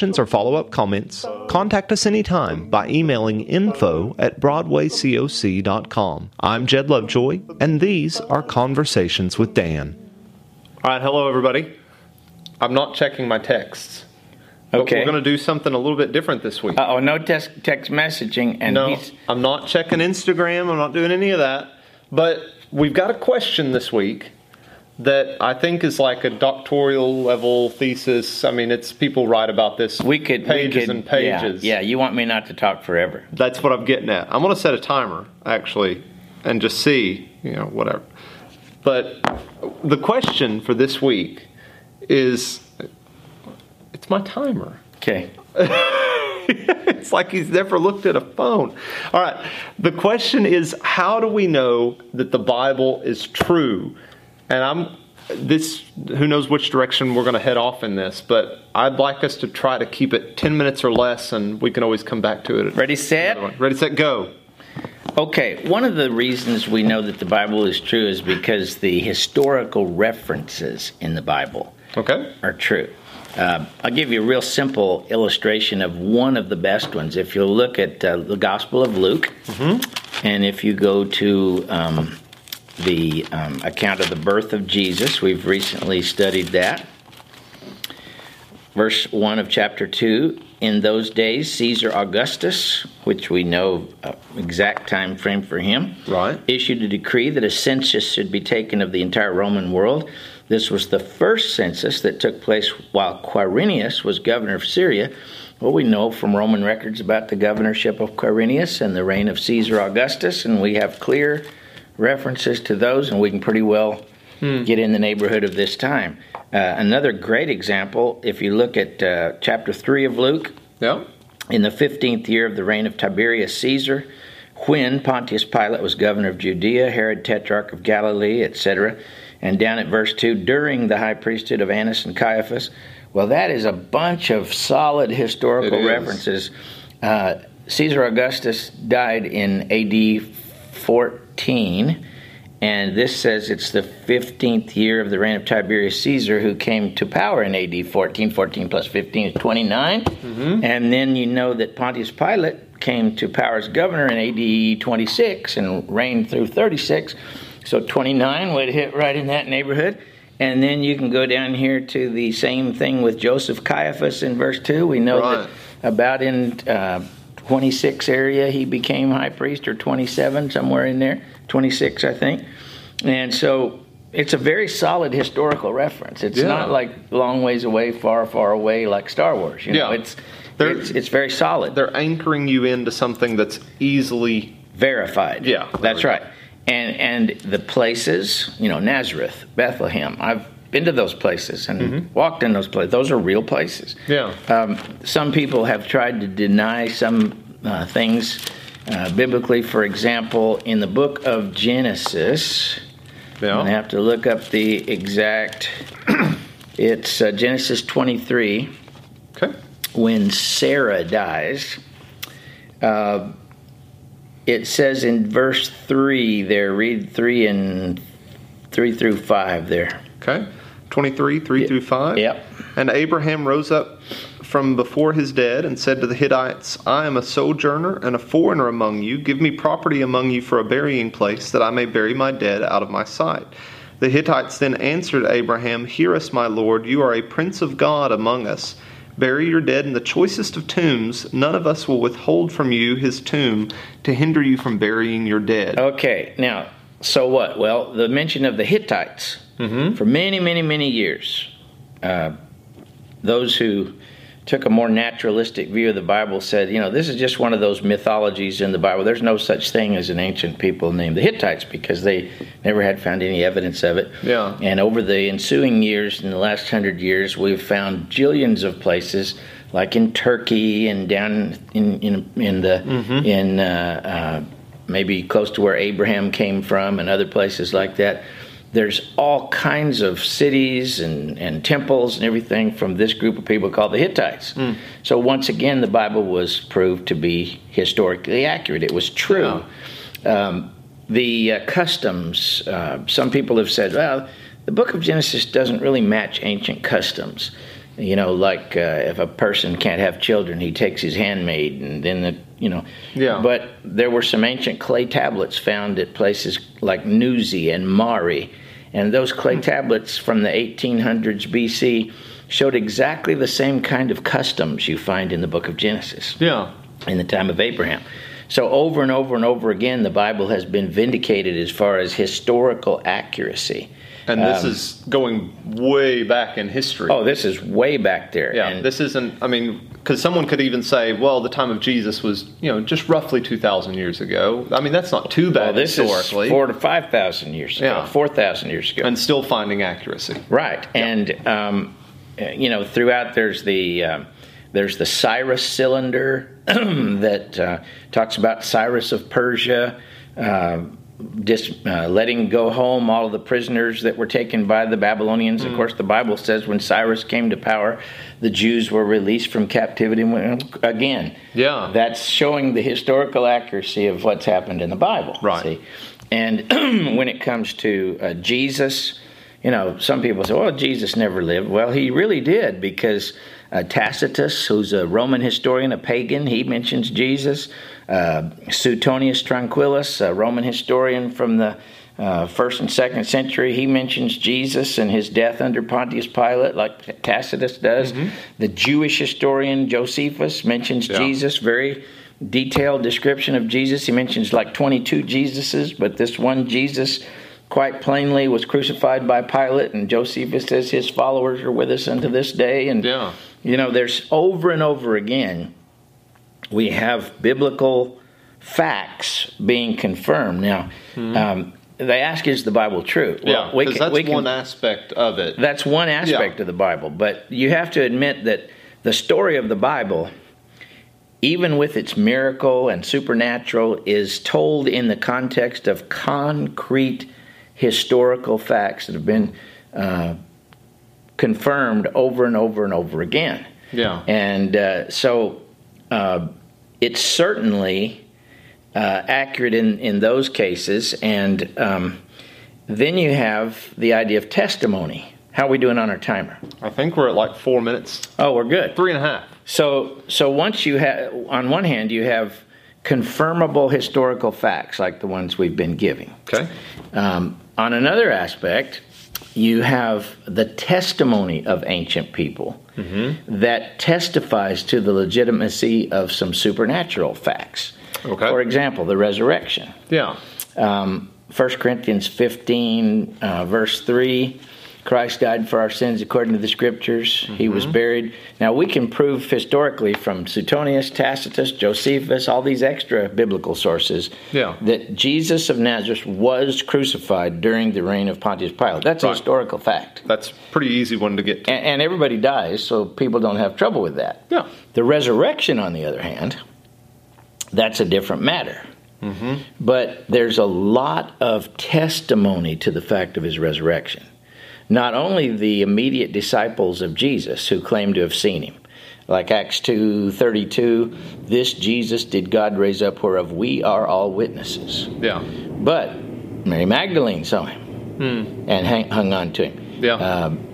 questions or follow up comments, contact us anytime by emailing info at BroadwayCoc.com. I'm Jed Lovejoy, and these are Conversations with Dan. All right, hello, everybody. I'm not checking my texts. Okay. we're going to do something a little bit different this week. oh, no text, text messaging. And no, he's, I'm not checking Instagram. I'm not doing any of that. But we've got a question this week that I think is like a doctoral level thesis. I mean, it's people write about this. we could pages we could, and pages. Yeah, yeah, you want me not to talk forever? That's what I'm getting at. I'm going to set a timer actually, and just see, you know, whatever. But the question for this week is, it's my timer. Okay. it's like he's never looked at a phone. All right. The question is, how do we know that the Bible is true? And I'm this who knows which direction we're going to head off in this, but I'd like us to try to keep it 10 minutes or less and we can always come back to it. Ready set? Ready set go. Okay, one of the reasons we know that the Bible is true is because the historical references in the Bible okay. are true. Uh, I'll give you a real simple illustration of one of the best ones. If you look at uh, the Gospel of Luke, mm-hmm. and if you go to um, the um, account of the birth of Jesus. We've recently studied that. Verse 1 of chapter 2 In those days, Caesar Augustus, which we know uh, exact time frame for him, right. issued a decree that a census should be taken of the entire Roman world. This was the first census that took place while Quirinius was governor of Syria. Well, we know from Roman records about the governorship of Quirinius and the reign of Caesar Augustus, and we have clear references to those, and we can pretty well hmm. get in the neighborhood of this time. Uh, another great example, if you look at uh, chapter 3 of Luke, yeah. in the 15th year of the reign of Tiberius Caesar, when Pontius Pilate was governor of Judea, Herod tetrarch of Galilee, etc., and down at verse 2, during the high priesthood of Annas and Caiaphas. Well, that is a bunch of solid historical references. Uh, Caesar Augustus died in AD 14, and this says it's the 15th year of the reign of Tiberius Caesar, who came to power in AD 14. 14 plus 15 is 29. Mm-hmm. And then you know that Pontius Pilate came to power as governor in AD 26 and reigned through 36. So 29 would hit right in that neighborhood. And then you can go down here to the same thing with Joseph Caiaphas in verse 2. We know right. that about in uh, 26 area he became high priest, or 27, somewhere in there, 26, I think. And so it's a very solid historical reference. It's yeah. not like long ways away, far, far away, like Star Wars. You know, yeah. it's, it's, it's very solid. They're anchoring you into something that's easily verified. Yeah, that's right. And and the places, you know, Nazareth, Bethlehem. I've been to those places and mm-hmm. walked in those places. Those are real places. Yeah. Um, some people have tried to deny some uh, things uh, biblically. For example, in the book of Genesis, yeah. I have to look up the exact. it's uh, Genesis 23. Okay. When Sarah dies. Uh, it says in verse 3 there, read 3 and 3 through 5 there. Okay. 23, 3 through 5. Yep. And Abraham rose up from before his dead and said to the Hittites, I am a sojourner and a foreigner among you. Give me property among you for a burying place, that I may bury my dead out of my sight. The Hittites then answered Abraham, Hear us, my lord, you are a prince of God among us. Bury your dead in the choicest of tombs. None of us will withhold from you his tomb to hinder you from burying your dead. Okay, now, so what? Well, the mention of the Hittites mm-hmm. for many, many, many years. Uh, those who took a more naturalistic view of the Bible said, you know, this is just one of those mythologies in the Bible. There's no such thing as an ancient people named the Hittites because they never had found any evidence of it. Yeah. And over the ensuing years, in the last hundred years, we've found jillions of places like in Turkey and down in in, in the Mm-hmm. in uh, uh, maybe close to where Abraham came from and other places like that. There's all kinds of cities and, and temples and everything from this group of people called the Hittites. Mm. So once again, the Bible was proved to be historically accurate. It was true. Um, the uh, customs, uh, some people have said, well, the book of Genesis doesn't really match ancient customs. You know, like uh, if a person can't have children, he takes his handmaid, and then the, you know. Yeah. But there were some ancient clay tablets found at places like Nuzi and Mari, and those clay tablets from the 1800s BC showed exactly the same kind of customs you find in the book of Genesis Yeah. in the time of Abraham. So over and over and over again, the Bible has been vindicated as far as historical accuracy. And this is going way back in history. Um, Oh, this is way back there. yeah. And- this isn't. I mean, because someone could even say, well, the time of Jesus was, you know, just roughly two thousand years ago. I mean, that's not too bad well, this historically, is four to five thousand years ago, Yeah. four thousand years ago. and still finding accuracy. Right, and um, you know, throughout there's the um, there's the Cyrus cylinder that uh, talks about Cyrus of Persia. Uh, dis, uh, letting go home all of the prisoners that were taken by the Babylonians. Of course, the Bible says when Cyrus came to power, the Jews were released from captivity. Again, Yeah. that's showing the historical accuracy of what's happened in the Bible. Right. see? And when it comes to uh, Jesus, you know, some people say, well, Jesus never lived. Well, he really did because uh, Tacitus, who's a Roman historian, a pagan, he mentions Jesus. Uh, Suetonius Tranquillus, a Roman historian from the uh, first and second century, he mentions Jesus and his death under Pontius Pilate, like Tacitus does. The Jewish historian Josephus mentions Yeah. Jesus, very detailed description of Jesus. He mentions like 22 Jesuses, but this one Jesus quite plainly was crucified by Pilate, and Josephus says his followers are with us unto this day. And Yeah. You know, there's over and over again, we have biblical facts being confirmed. Now, um, they ask, is the Bible true? Hmm. Yeah, we can- that's we can- one aspect of it. that's one aspect Yeah. of the Bible, but you have to admit that the story of the Bible, even with its miracle and supernatural, is told in the context of concrete historical facts that have been uh, confirmed over and over and over again. Yeah. And uh, so uh, it's certainly uh, accurate in, in those cases. And um, then you have the idea of testimony. How are we doing on our timer? I think we're at like four minutes, Oh, we're good. three and a half. So, so once you have, on one hand, you have confirmable historical facts like the ones we've been giving. Okay. Um, on another aspect, you have the testimony of ancient people that testifies to the legitimacy of some supernatural facts. Okay. For example, the resurrection. Yeah. Um, 1 Corinthians 15, uh, verse 3 Christ died for our sins according to the scriptures. He was mm-hmm. buried. Now, we can prove historically from Suetonius, Tacitus, Josephus, all these extra biblical sources Yeah. that Jesus of Nazareth was crucified during the reign of Pontius Pilate. That's a historical fact. That's a pretty easy one to get to. And, and everybody dies, so people don't have trouble with that. Yeah. The resurrection, on the other hand, that's a different matter. Mm-hmm. But there's a lot of testimony to the fact of his resurrection. Not only the immediate disciples of Jesus who claim to have seen him, like Acts 2:32, this Jesus did God raise up whereof we are all witnesses. Yeah. But Mary Magdalene saw him and hang, hung on to him Yeah. Um,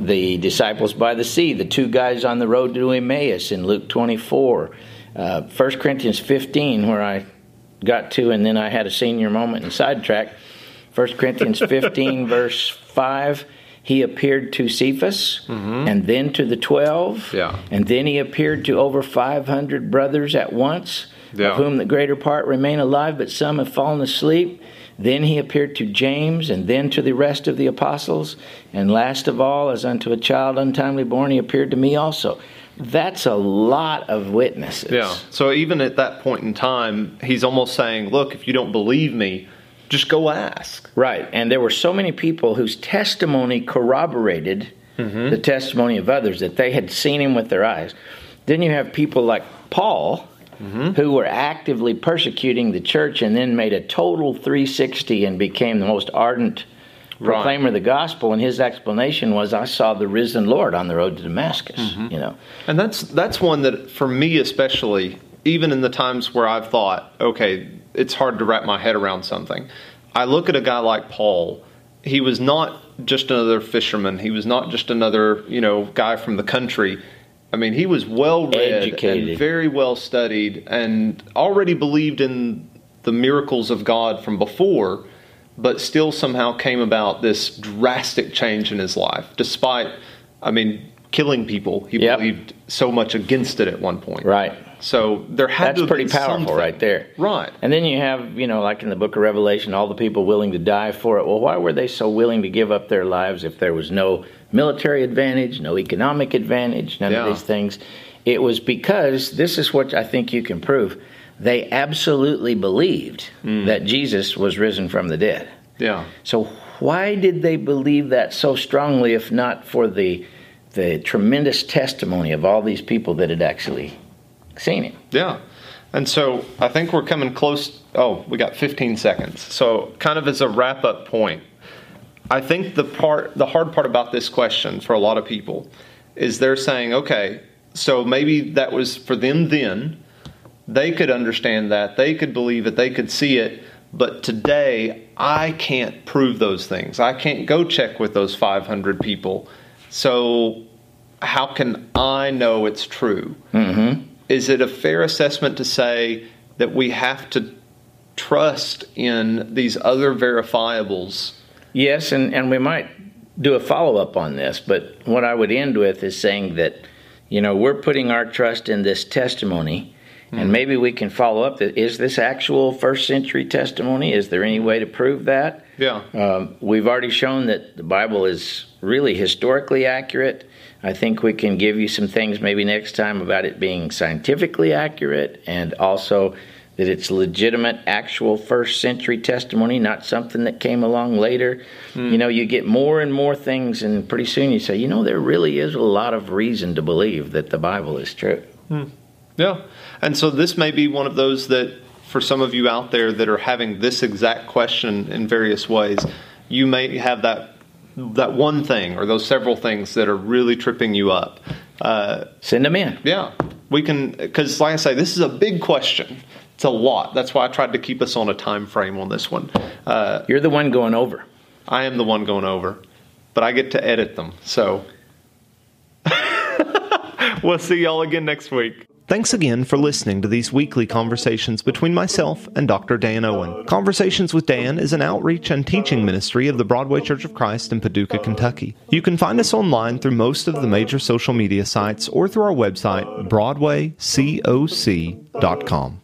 the disciples by the sea, the two guys on the road to Emmaus in Luke 24, uh, 1 Corinthians 15, where I got to, and then I had a senior moment and sidetrack. 1 Corinthians 15, verse 5, he appeared to Cephas mm-hmm. and then to the 12, Yeah. and then he appeared to over 500 brothers at once, Yeah. of whom the greater part remain alive, but some have fallen asleep. Then he appeared to James, and then to the rest of the apostles. And last of all, as unto a child untimely born, he appeared to me also. That's a lot of witnesses. Yeah. So even at that point in time, he's almost saying, look, if you don't believe me, just go ask. Right. And there were so many people whose testimony corroborated Mm-hmm. the testimony of others that they had seen him with their eyes. Then you have people like Paul, who were actively persecuting the church and then made a total 360 and became the most ardent Right. proclaimer of the gospel. And his explanation was, I saw the risen Lord on the road to Damascus. Mm-hmm. You know, And that's that's one that for me especially, even in the times where I've thought, okay, it's hard to wrap my head around something. I look at a guy like Paul. He was not just another fisherman. He was not just another, you know, guy from the country. I mean, he was well read Educated. and very well studied and already believed in the miracles of God from before, but still somehow came about this drastic change in his life, despite, I mean, killing people. He Yep. believed so much against it at one point. right. So there had That's pretty powerful something. right there. Right. And then you have, you know, like in the book of Revelation, all the people willing to die for it. Well, why were they so willing to give up their lives if there was no military advantage, no economic advantage, none Yeah. of these things? It was because this is what I think you can prove. They absolutely believed Hmm. that Jesus was risen from the dead. Yeah. So why did they believe that so strongly if not for the the tremendous testimony of all these people that had actually seen him? Yeah. And so I think we're coming close. Oh, we got 15 seconds. So, kind of as a wrap up point, I think the part, the hard part about this question for a lot of people is they're saying, okay, so maybe that was for them then. They could understand that. They could believe it. They could see it. But today, I can't prove those things. I can't go check with those 500 people. So, how can I know it's true? Mm-hmm. is it a fair assessment to say that we have to trust in these other verifiables? Yes, and, and we might do a follow up on this, but what I would end with is saying that, you know, we're putting our trust in this testimony, and mm-hmm. maybe we can follow up that is this actual first century testimony? Is there any way to prove that? Yeah. Um, we've already shown that the Bible is really historically accurate. I think we can give you some things maybe next time about it being scientifically accurate and also that it's legitimate, actual first century testimony, not something that came along later. You know, you get more and more things, and pretty soon you say, you know, there really is a lot of reason to believe that the Bible is true. Yeah. And so this may be one of those that, for some of you out there that are having this exact question in various ways, you may have that that one thing or those several things that are really tripping you up. Uh, Send them in. yeah, we can because, like I say, this is a big question. It's a lot. That's why I tried to keep us on a time frame on this one. Uh, You're the one going over. I am the one going over, but I get to edit them. So we'll see y'all again next week. Thanks again for listening to these weekly conversations between myself and Dr. Dan Owen. Conversations with Dan is an outreach and teaching ministry of the Broadway Church of Christ in Paducah, Kentucky. You can find us online through most of the major social media sites or through our website, broadwaycoc.com.